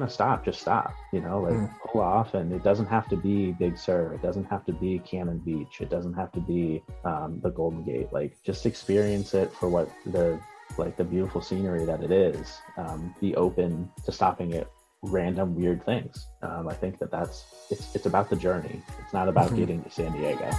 want to stop, just stop. You know, like mm. pull off, and it doesn't have to be Big Sur. It doesn't have to be Cannon Beach. It doesn't have to be um, the Golden Gate. Like, just experience it for what the like the beautiful scenery that it is. Um, be open to stopping at random weird things. Um, I think that that's it's it's about the journey. It's not about mm-hmm. getting to San Diego.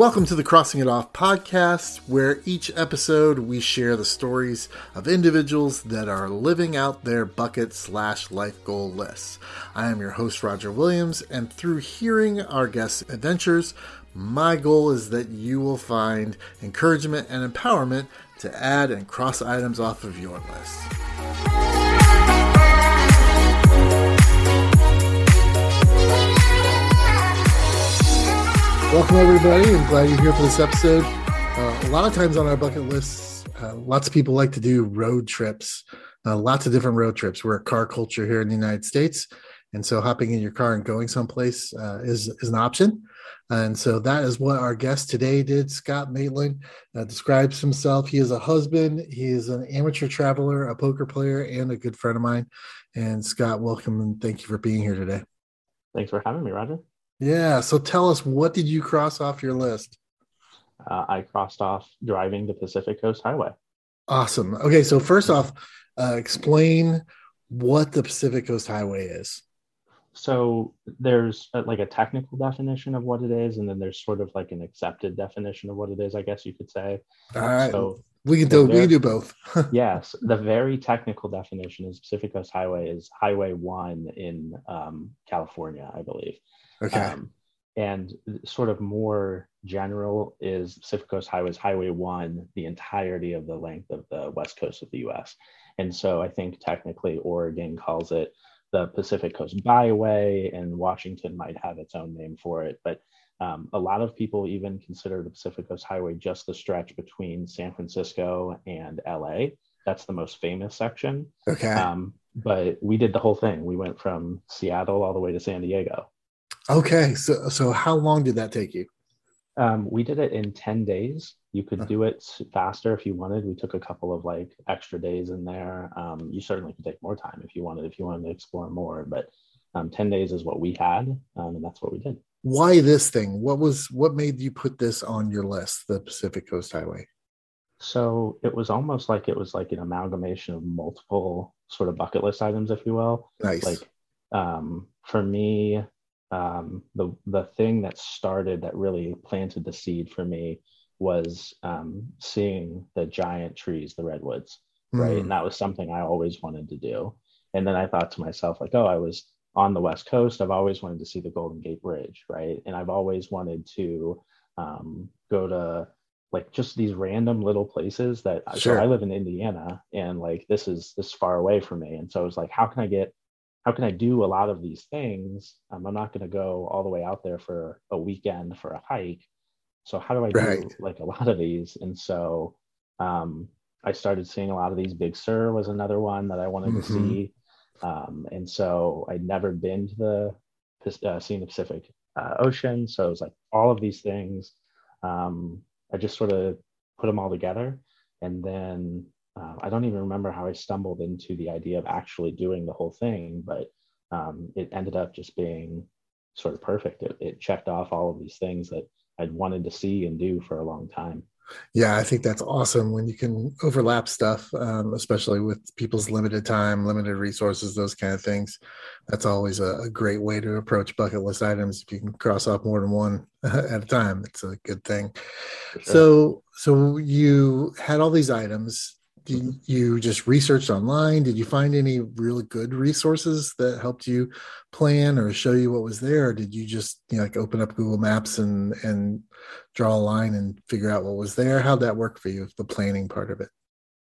Welcome to the Crossing It Off podcast, where each episode we share the stories of individuals that are living out their bucket slash life goal lists. I am your host, Roger Williams, and through hearing our guests' adventures, my goal is that you will find encouragement and empowerment to add and cross items off of your list. Welcome, everybody. I'm glad you're here for this episode. Uh, a lot of times on our bucket lists, uh, lots of people like to do road trips, uh, lots of different road trips. We're a car culture here in the United States. And so hopping in your car and going someplace uh, is, is an option. And so that is what our guest today did. Scott Maitland uh, describes himself. He is a husband, he is an amateur traveler, a poker player, and a good friend of mine. And Scott, welcome and thank you for being here today. Thanks for having me, Roger. Yeah. So tell us, what did you cross off your list? Uh, I crossed off driving the Pacific Coast Highway. Awesome. Okay. So, first off, uh, explain what the Pacific Coast Highway is. So, there's a, like a technical definition of what it is, and then there's sort of like an accepted definition of what it is, I guess you could say. All right. So, we can do very, we can do both. yes, the very technical definition is Pacific Coast Highway is Highway One in um, California, I believe. Okay. Um, and sort of more general is Pacific Coast Highways Highway 1, the entirety of the length of the west coast of the US. And so I think technically Oregon calls it the Pacific Coast Byway, and Washington might have its own name for it. But um, a lot of people even consider the Pacific Coast Highway just the stretch between San Francisco and LA. That's the most famous section. Okay. Um, but we did the whole thing. We went from Seattle all the way to San Diego. Okay, so so how long did that take you? Um, we did it in 10 days. You could do it faster if you wanted. We took a couple of like extra days in there. Um, you certainly could take more time if you wanted, if you wanted to explore more, but um, 10 days is what we had. Um, and that's what we did. Why this thing? What was, what made you put this on your list, the Pacific Coast Highway? So it was almost like it was like an amalgamation of multiple sort of bucket list items, if you will. Nice. Like um, for me, um, the the thing that started that really planted the seed for me was um, seeing the giant trees, the redwoods, right? Mm. And that was something I always wanted to do. And then I thought to myself, like, oh, I was on the West Coast. I've always wanted to see the Golden Gate Bridge, right? And I've always wanted to um, go to like just these random little places that sure. so I live in Indiana and like this is this far away from me. And so I was like, how can I get how can I do a lot of these things? Um, I'm not going to go all the way out there for a weekend for a hike. So how do I right. do like a lot of these? And so um, I started seeing a lot of these. Big Sur was another one that I wanted mm-hmm. to see. Um, and so I'd never been to the uh, seen the Pacific uh, Ocean. So it was like all of these things. Um, I just sort of put them all together. And then uh, I don't even remember how I stumbled into the idea of actually doing the whole thing, but um, it ended up just being sort of perfect. It, it checked off all of these things that I'd wanted to see and do for a long time. Yeah, I think that's awesome when you can overlap stuff, um, especially with people's limited time, limited resources, those kind of things. That's always a, a, great way to approach bucket list items. If you can cross off more than one at a time, it's a good thing. Sure. So, so you had all these items did you just researched online? Did you find any really good resources that helped you plan or show you what was there? Or did you just you know, like open up google maps and and draw a line and figure out what was there? How'd that work for you the planning part of it?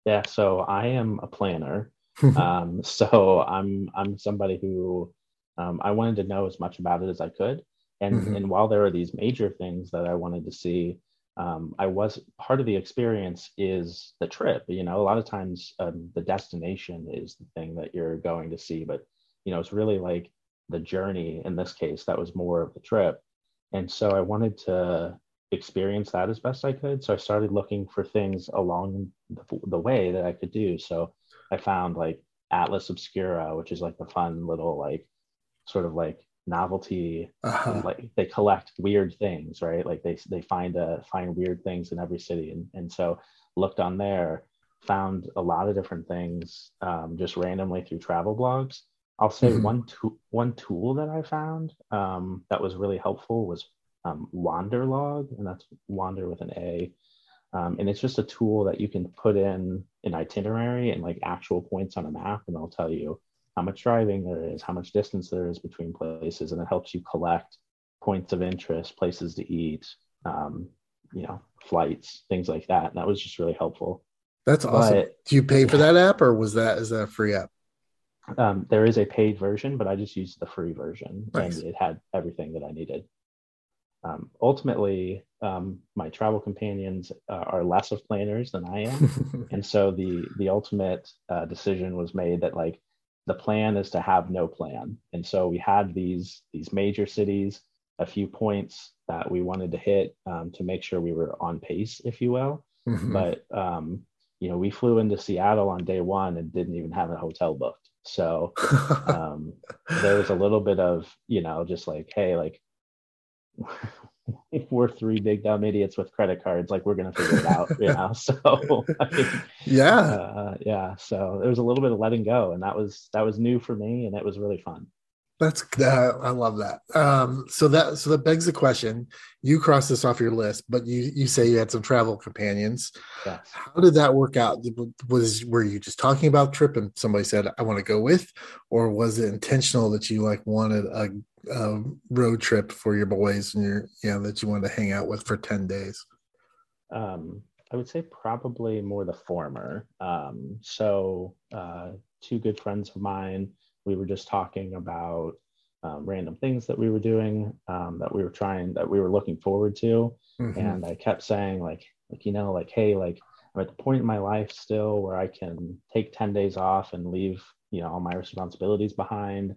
Yeah so i am a planner. Um, so i'm i'm somebody who um, i wanted to know as much about it as i could. And mm-hmm. and while there are these major things that i wanted to see um, I was part of the experience is the trip. You know, a lot of times um, the destination is the thing that you're going to see, but you know, it's really like the journey. In this case, that was more of the trip, and so I wanted to experience that as best I could. So I started looking for things along the, the way that I could do. So I found like Atlas Obscura, which is like the fun little like sort of like novelty uh-huh. like they collect weird things right like they they find uh find weird things in every city and, and so looked on there found a lot of different things um, just randomly through travel blogs i'll say mm-hmm. one tool one tool that i found um, that was really helpful was um, wanderlog and that's wander with an a um, and it's just a tool that you can put in an itinerary and like actual points on a map and it'll tell you how much driving there is, how much distance there is between places, and it helps you collect points of interest, places to eat, um, you know, flights, things like that. And that was just really helpful. That's awesome. But, Do you pay for that app, or was that is that a free app? Um, there is a paid version, but I just used the free version, nice. and it had everything that I needed. Um, ultimately, um, my travel companions uh, are less of planners than I am, and so the the ultimate uh, decision was made that like the plan is to have no plan. And so we had these these major cities, a few points that we wanted to hit um, to make sure we were on pace, if you will. Mm-hmm. But um, you know, we flew into Seattle on day one and didn't even have a hotel booked. So um, there was a little bit of you know just like hey like we're three big dumb idiots with credit cards like we're gonna figure it out you know? So yeah. uh, yeah so there was a little bit of letting go and that was that was new for me and it was really fun that's uh, i love that. Um so that so that begs the question you cross this off your list but you you say you had some travel companions. Yes. how did that work out? Was were you just talking about trip and somebody said i want to go with or was it intentional that you like wanted a uh, road trip for your boys and your you know that you wanted to hang out with for 10 days? Um, i would say probably more the former. Um, so uh, two good friends of mine we were just talking about um, random things that we were doing um, that we were trying that we were looking forward to. Mm-hmm. and i kept saying like like you know like hey like i'm at the point in my life still where i can take 10 days off and leave you know all my responsibilities behind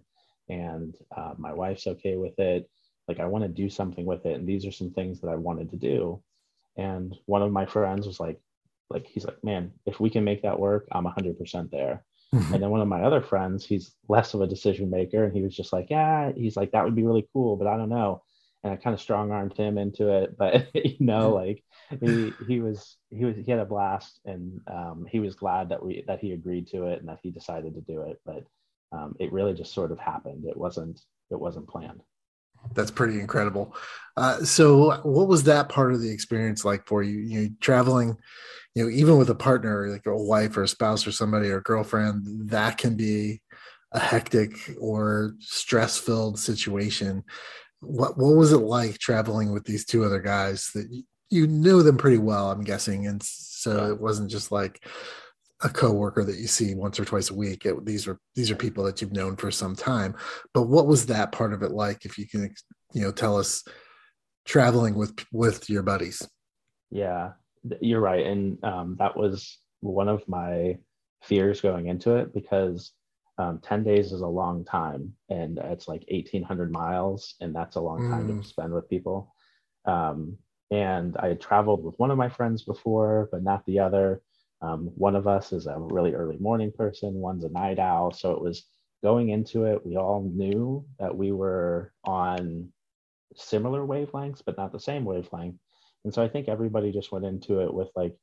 and uh, my wife's okay with it. Like i want to do something with it. And these are some things that i wanted to do. And one of my friends was like like he's like man if we can make that work i'm 100% there mm-hmm. and then one of my other friends he's less of a decision maker and he was just like yeah he's like that would be really cool but i don't know and i kind of strong armed him into it but you know like he he was he was he had a blast and um, he was glad that we that he agreed to it and that he decided to do it but um, it really just sort of happened. It wasn't it wasn't planned. That's pretty incredible. Uh, so, what was that part of the experience like for you? You know, traveling, you know, even with a partner, like a wife or a spouse or somebody or a girlfriend, that can be a hectic or stress filled situation. What what was it like traveling with these two other guys that you, you knew them pretty well? I'm guessing, and so it wasn't just like a coworker that you see once or twice a week. It, these are these are people that you've known for some time. But what was that part of it like? If you can, you know, tell us traveling with with your buddies. Yeah, you're right, and um, that was one of my fears going into it because um, 10 days is a long time and it's like 1800 miles and that's a long time mm. to spend with people um, and i had traveled with one of my friends before but not the other um, one of us is a really early morning person, one's a night owl. So it was going into it, we all knew that we were on similar wavelengths, but not the same wavelength. And so I think everybody just went into it with like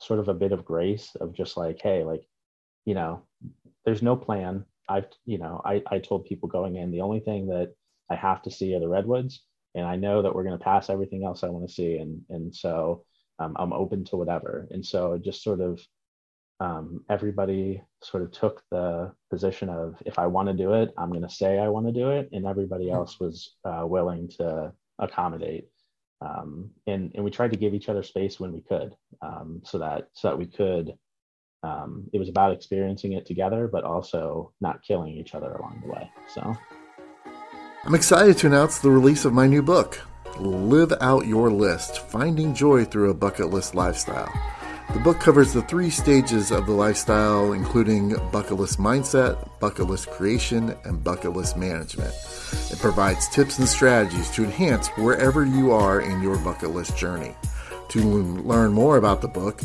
sort of a bit of grace of just like, hey, like, you know, there's no plan. I've, you know, I, I told people going in, the only thing that I have to see are the redwoods. And I know that we're going to pass everything else I want to see. And, and so um, I'm open to whatever. And so just sort of um, everybody sort of took the position of if I want to do it, I'm going to say I want to do it, and everybody hmm. else was uh, willing to accommodate. Um, and and we tried to give each other space when we could, um, so that so that we could. Um, it was about experiencing it together, but also not killing each other along the way. So. I'm excited to announce the release of my new book, Live Out Your List Finding Joy Through a Bucket List Lifestyle. The book covers the three stages of the lifestyle, including bucket list mindset, bucket list creation, and bucket list management. It provides tips and strategies to enhance wherever you are in your bucket list journey. To learn more about the book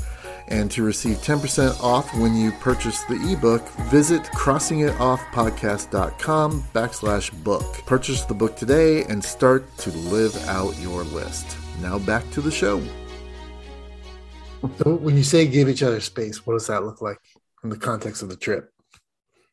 and to receive 10% off when you purchase the ebook, visit crossingitoffpodcast.com backslash book. Purchase the book today and start to live out your list. Now back to the show. So when you say give each other space, what does that look like in the context of the trip?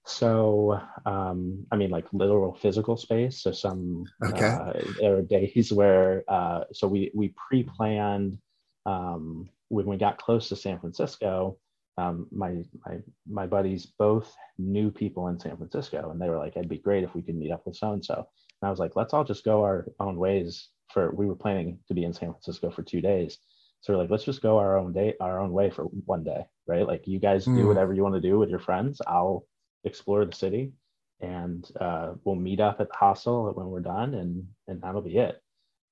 So, um, I mean, like literal physical space. So some okay. uh, there are days where uh, so we we pre-planned um, when we got close to San Francisco. Um, my my my buddies both knew people in San Francisco, and they were like, "It'd be great if we could meet up with so and so." And I was like, "Let's all just go our own ways." For we were planning to be in San Francisco for two days, so we're like, let's just go our own day, our own way for one day, right? Like you guys mm. do whatever you want to do with your friends. I'll explore the city, and uh, we'll meet up at the hostel when we're done, and and that'll be it.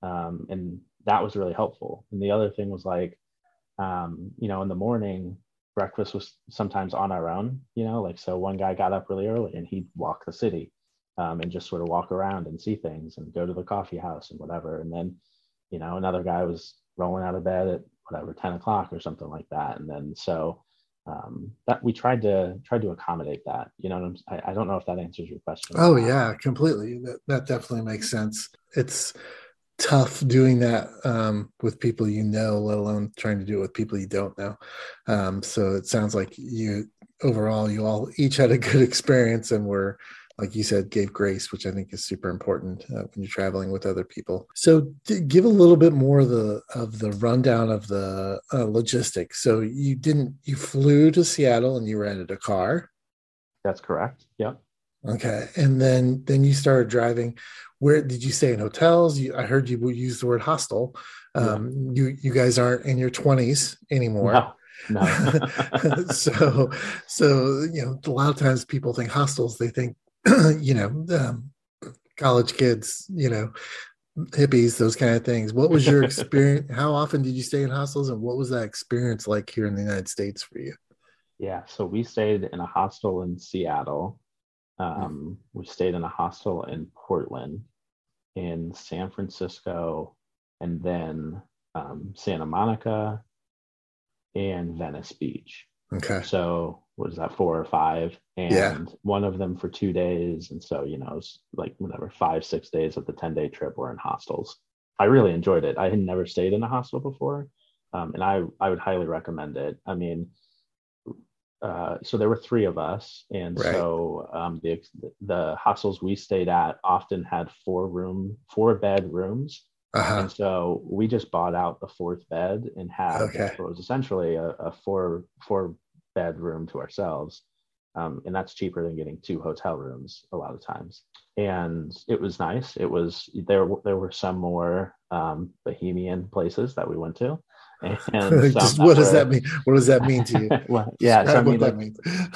Um, and that was really helpful. And the other thing was like, um, you know, in the morning, breakfast was sometimes on our own. You know, like so one guy got up really early and he'd walk the city. Um, and just sort of walk around and see things and go to the coffee house and whatever. And then, you know, another guy was rolling out of bed at whatever 10 o'clock or something like that and then so um, that we tried to tried to accommodate that you know I, I, don't know if that answers your question oh yeah completely that, that definitely makes sense it's tough doing that um, with people you know let alone trying to do it with people you don't know um, so it sounds like you overall you all each had a good experience and were like you said, gave grace, which I think is super important uh, when you're traveling with other people. So, give a little bit more of the of the rundown of the uh, logistics. So, you didn't you flew to Seattle and you rented a car. That's correct. Yep. Okay, and then then you started driving. Where did you stay in hotels? You, I heard you use the word hostel. Um, yeah. You you guys aren't in your twenties anymore. No. No. so, so you know, a lot of times people think hostels. They think you know, um, college kids, you know, hippies, those kind of things. What was your experience? How often did you stay in hostels, and what was that experience like here in the United States for you? Yeah, so we stayed in a hostel in Seattle. Um, we stayed in a hostel in Portland, in San Francisco, and then um, Santa Monica and Venice Beach. Okay. So what is that four or five? And yeah. one of them for two days. And so you know like whatever five six days of the 10 day trip were in hostels. I really enjoyed it. I had never stayed in a hostel before. Um, and i i would highly recommend it. I mean uh, so there were three of us and right. so um, the the hostels we stayed at often had four room four bed rooms uh-huh. and so we just bought out the fourth bed and had okay. what was essentially a, a four four bedroom to ourselves. Um, and that's cheaper than getting two hotel rooms a lot of times. And it was nice. It was there. There were some more um, bohemian places that we went to. And Just, what does that mean? What does that mean to you? well, yeah, so I mean, like,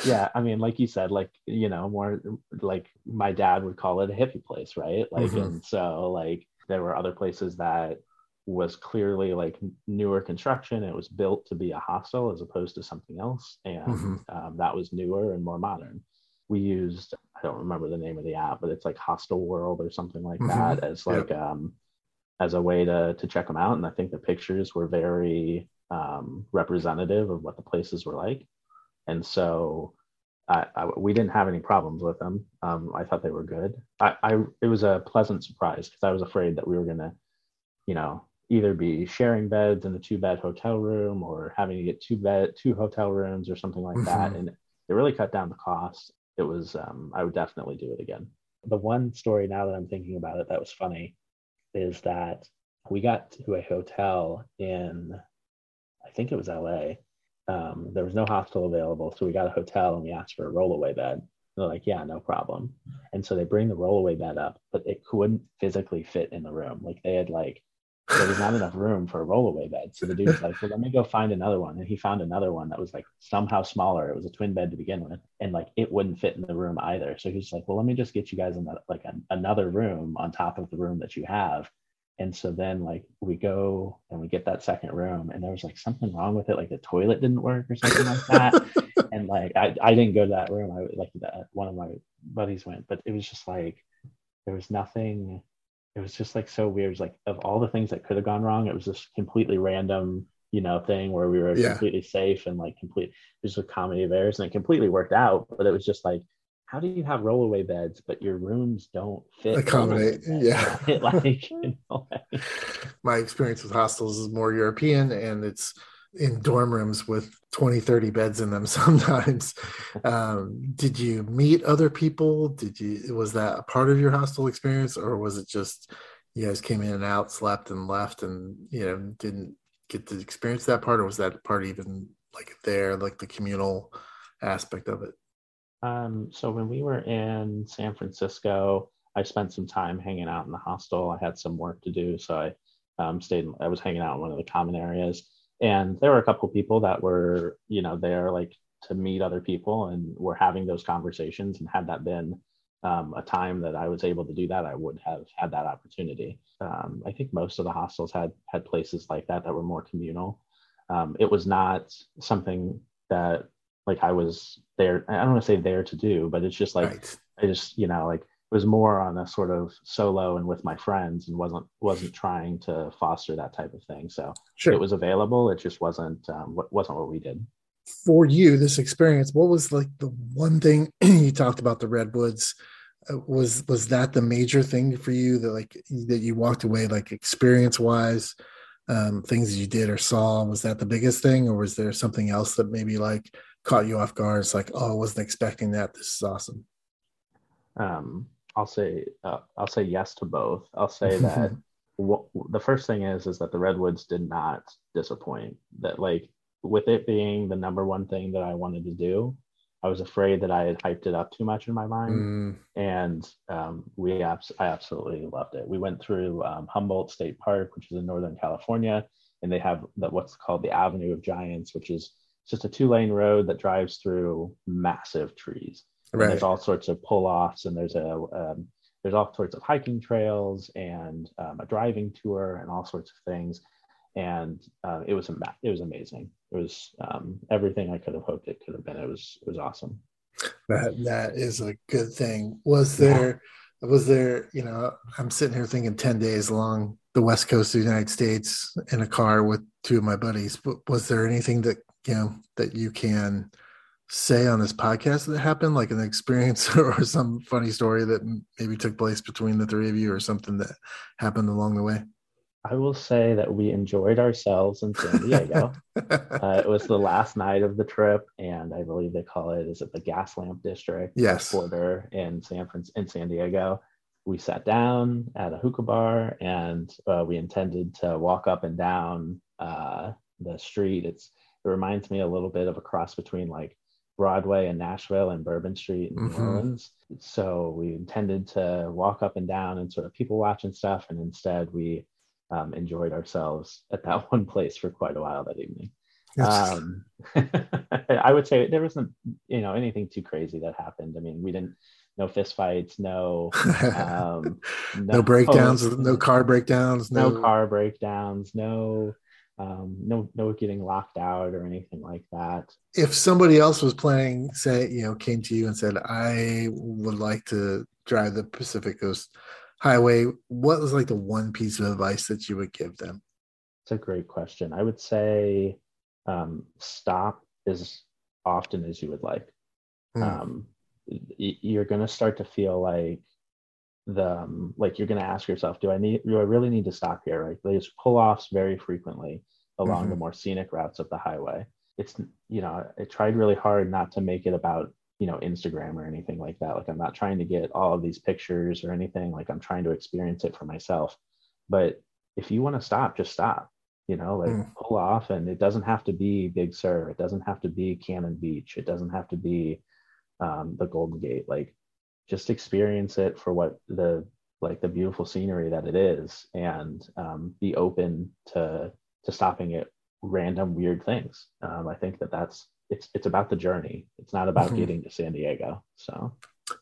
yeah, I mean, like you said, like you know, more like my dad would call it a hippie place, right? Like, mm-hmm. and so like there were other places that was clearly like newer construction. It was built to be a hostel as opposed to something else, and mm-hmm. um, that was newer and more modern. We used I don't remember the name of the app, but it's like Hostel World or something like mm-hmm. that as like yep. um, as a way to to check them out. And I think the pictures were very um, representative of what the places were like, and so. I, I, we didn't have any problems with them. Um, I thought they were good. I, I it was a pleasant surprise because I was afraid that we were gonna, you know, either be sharing beds in a two bed hotel room or having to get two bed two hotel rooms or something like mm-hmm. that and it really cut down the cost it was um, i would definitely do it again the one story now that i'm thinking about it that was funny is that we got to a hotel in i think it was la um, there was no hostel available so we got a hotel and we asked for a rollaway bed. They're like yeah no problem. And so they bring the rollaway bed up but it couldn't physically fit in the room. Like they had like there was not enough room for a rollaway bed. So the dude was like, well, let me go find another one. And he found another one that was like somehow smaller. It was a twin bed to begin with. And like it wouldn't fit in the room either. So he's like, well, let me just get you guys in that, like a, another room on top of the room that you have. and so then like we go and we get that second room and there was like something wrong with it like the toilet didn't work or something like that and like I, I didn't go to that room i like that one of my buddies went but it was just like there was nothing it was just like so weird. Like of all the things that could have gone wrong it was this completely random you know thing where we were yeah. completely safe and like complete it was a comedy of errors and it completely worked out but it was just like how do you have rollaway beds but your rooms don't fit accommodate yeah. Like, you know, like, my experience with hostels is more european and it's in dorm rooms with 20 30 beds in them sometimes um, did you meet other people did you was that a part of your hostel experience or was it just you guys came in and out slept and left and you know didn't get to experience that part or was that part even like there like the communal aspect of it um, so when we were in San Francisco, I spent some time hanging out in the hostel. I had some work to do, so I um, stayed. I was hanging out in one of the common areas, and there were a couple people that were, you know, there like to meet other people, and were having those conversations. And had that been um, a time that I was able to do that, I would have had that opportunity. Um, I think most of the hostels had had places like that that were more communal. Um, it was not something that like I was there. I don't want to say there to do, but it's just like right. I just you know like was more on a sort of solo and with my friends, and wasn't wasn't trying to foster that type of thing. So sure. it was available. It just wasn't um, wasn't what we did. For you, this experience, what was like the one thing you talked about the redwoods? Uh, was was that the major thing for you that like that you walked away like experience wise um things you did or saw was that the biggest thing or was there something else that maybe like caught you off guard? It's like, oh, I wasn't expecting that. This is awesome. Um, I'll say uh, I'll say yes to both. I'll say that w- the first thing is is that the redwoods did not disappoint. That like with it being the number one thing that I wanted to do, I was afraid that I had hyped it up too much in my mind, mm. and um, we abs- I absolutely loved it. We went through um, Humboldt State Park, which is in Northern California, and they have the, what's called the Avenue of Giants, which is just a two lane road that drives through massive trees. Right. There's all sorts of pull offs, and there's a um, there's all sorts of hiking trails and um, a driving tour and all sorts of things. And uh, it was it was amazing. It was um, everything I could have hoped it could have been. It was it was awesome. That that is a good thing. Was there yeah. was there you know I'm sitting here thinking ten days along the west coast of the United States in a car with two of my buddies. But was there anything that you know that you can say on this podcast that happened like an experience or some funny story that maybe took place between the three of you or something that happened along the way? I will say that we enjoyed ourselves in san diego. Uh, it was the last night of the trip and i believe they call it is it the gas lamp district? Yes. Border in san Francisco in san diego. We sat down at a hookah bar and uh, we intended to walk up and down uh, the street. It's it reminds me a little bit of a cross between like Broadway and Nashville and Bourbon Street in mm-hmm. New Orleans. So we intended to walk up and down and sort of people watch and stuff. And instead, we um, enjoyed ourselves at that one place for quite a while that evening. Um, I would say there wasn't, you know, anything too crazy that happened. I mean, we didn't, no fist fights, no, um, no, no breakdowns, no car breakdowns, no, no car breakdowns, no um, no no getting locked out or anything like that. If somebody else was planning say you know came to you and said i would like to drive the pacific coast highway what was like the one piece of advice that you would give them? It's a great question. I would say um, stop as often as you would like. Hmm. um, you're going to start to feel like the um, like you're going to ask yourself do i need do i really need to stop here? Right? There's pull-offs very frequently along mm-hmm. the more scenic routes of the highway. It's you know i tried really hard not to make it about you know instagram or anything like that. Like i'm not trying to get all of these pictures or anything. Like i'm trying to experience it for myself. But if you want to stop just stop you know like mm. pull off and it doesn't have to be big sur. It doesn't have to be cannon beach. It doesn't have to be um, the golden gate. Like just experience it for what the like the beautiful scenery that it is and um, be open to to stopping at random weird things um, i think that that's it's it's about the journey it's not about mm-hmm. getting to san diego so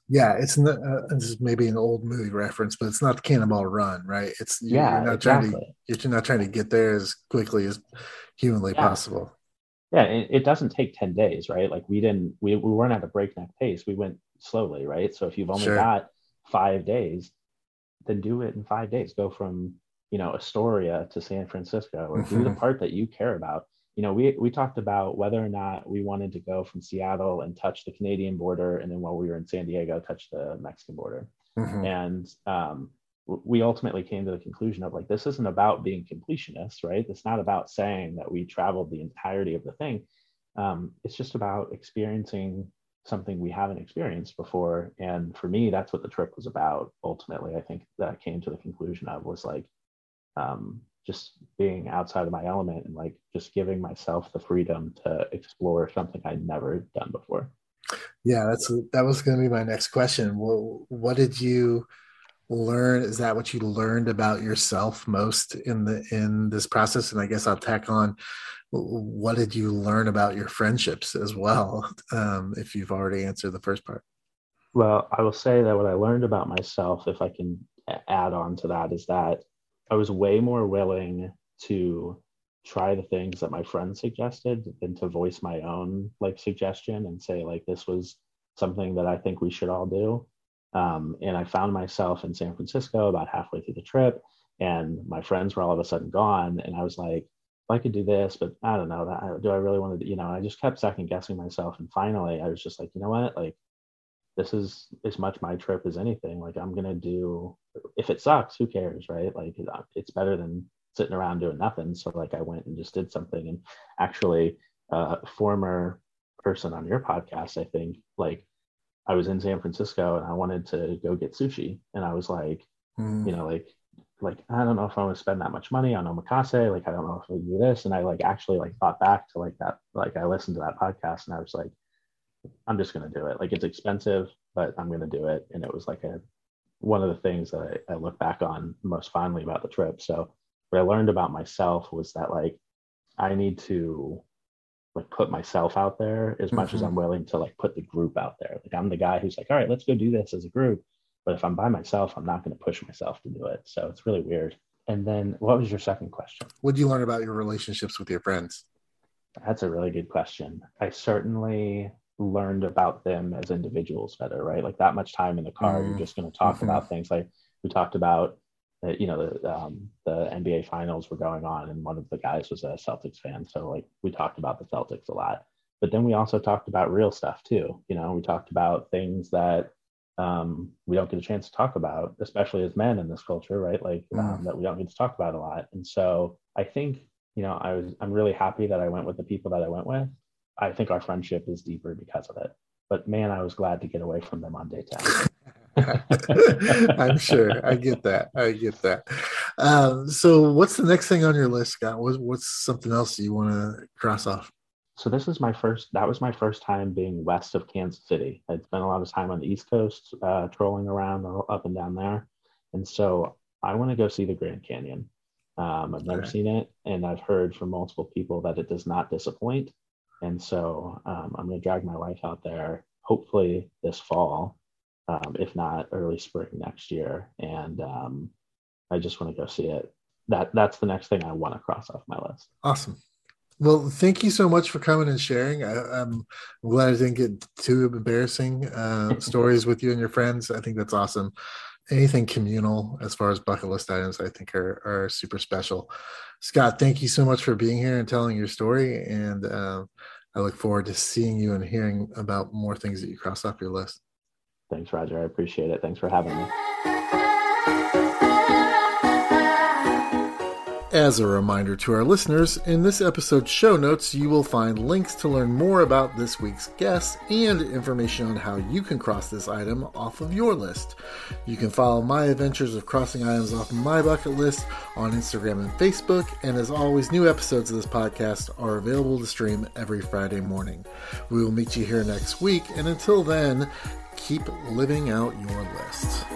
Yeah, it's not, uh, this is maybe an old movie reference, but it's not the Cannonball Run, right? It's you're, yeah, you're not exactly. trying to you're not trying to get there as quickly as humanly Yeah. possible. yeah it, it doesn't take 10 days right like we didn't we, we weren't at a breakneck pace we went slowly right so if you've only Sure. got five days then do it in five days go from you know astoria to san francisco or do the Mhm. part that you care about you know we we talked about whether or not we wanted to go from seattle and touch the canadian border and then while we were in san diego touch the mexican border Mhm. and um, we ultimately came to the conclusion of like this isn't about being completionist, right it's not about saying that we traveled the entirety of the thing um, it's just about experiencing something we haven't experienced before and for me that's what the trip was about ultimately i think that I came to the conclusion of was like um, just being outside of my element and like just giving myself the freedom to explore something i'd never done before Yeah, that's that was going to be my next question. What what did you learn? Is that what you learned about yourself most in the in this process? And I guess I'll tack on. What did you learn about your friendships as well? Um, if you've already answered the first part. Well, I will say that what I learned about myself, if I can add on to that, is that I was way more willing to try the things that my friends suggested than to voice my own like suggestion and say like this was something that I think we should all do. Um, and I found myself in San Francisco about halfway through the trip, and my friends were all of a sudden gone, and I was like, I could do this, but I don't know. That, do I really want to? You know, I just kept second guessing myself, and finally, I was just like, you know what, like this is as much my trip as anything. Like I'm gonna do. If it sucks, who cares, right? Like it's better than sitting around doing nothing. So like I went and just did something, and actually, uh, former person on your podcast, I think, like I was in San Francisco and I wanted to go get sushi, and I was like, Mm. you know, like like I don't know if I want to spend that much money on omakase. Like I don't know if I do this. And I like actually like thought back to like that. Like I listened to that podcast and I was like, I'm just gonna do it. Like it's expensive, but I'm gonna do it. And it was like a one of the things that I, I look back on most fondly about the trip. So what I learned about myself was that like I need to like put myself out there as much as Mhm. I'm willing to like put the group out there. Like I'm the guy who's like, all right, let's go do this as a group. But if I'm by myself, I'm not going to push myself to do it. So it's really weird. And then what was your second question? What do you learn about your relationships with your friends? That's a really good question. I certainly learned about them as individuals better, right? Like that much time in the car, Mhm. you're just going to talk Mhm. about things like we talked about. Uh, you know, the um, the NBA finals were going on, and one of the guys was a Celtics fan, so like we talked about the Celtics a lot. But then we also talked about real stuff too. You know, we talked about things that um, we don't get a chance to talk about, especially as men in this culture, right? Like um, Mm. that we don't get to talk about a lot. And so I think you know, I was I'm really happy that I went with the people that I went with. I think our friendship is deeper because of it. But man, I was glad to get away from them on day 10. I'm sure. I get that. I get that. Um, so, what's the next thing on your list, Scott? What's, what's something else you want to cross off? So this is my first that was my first time being west of Kansas City. I'd spent a lot of time on the East Coast, uh, trolling around up and down there. And so I want to go see the Grand Canyon. Um, I've never seen it, and I've heard from multiple people that it does not disappoint. And so um, I'm going to drag my wife out there, hopefully this fall, um, if not early spring next year. And um, I just want to go see it. That that's the next thing I want to cross off my list. Awesome. Well, thank you so much for coming and sharing. I, I'm glad I didn't get too embarrassing uh, stories with you and your friends. I think that's awesome. Anything communal as far as bucket list items, I think are, are super special. Scott, thank you so much for being here and telling your story. And uh, I look forward to seeing you and hearing about more things that you cross off your list. Thanks, Roger. I appreciate it. Thanks for having me. As a reminder to our listeners, in this episode's show notes, you will find links to learn more about this week's guest and information on how you can cross this item off of your list. You can follow my adventures of crossing items off my bucket list on Instagram and Facebook, and as always, new episodes of this podcast are available to stream every Friday morning. We will meet you here next week, and until then, keep living out your list.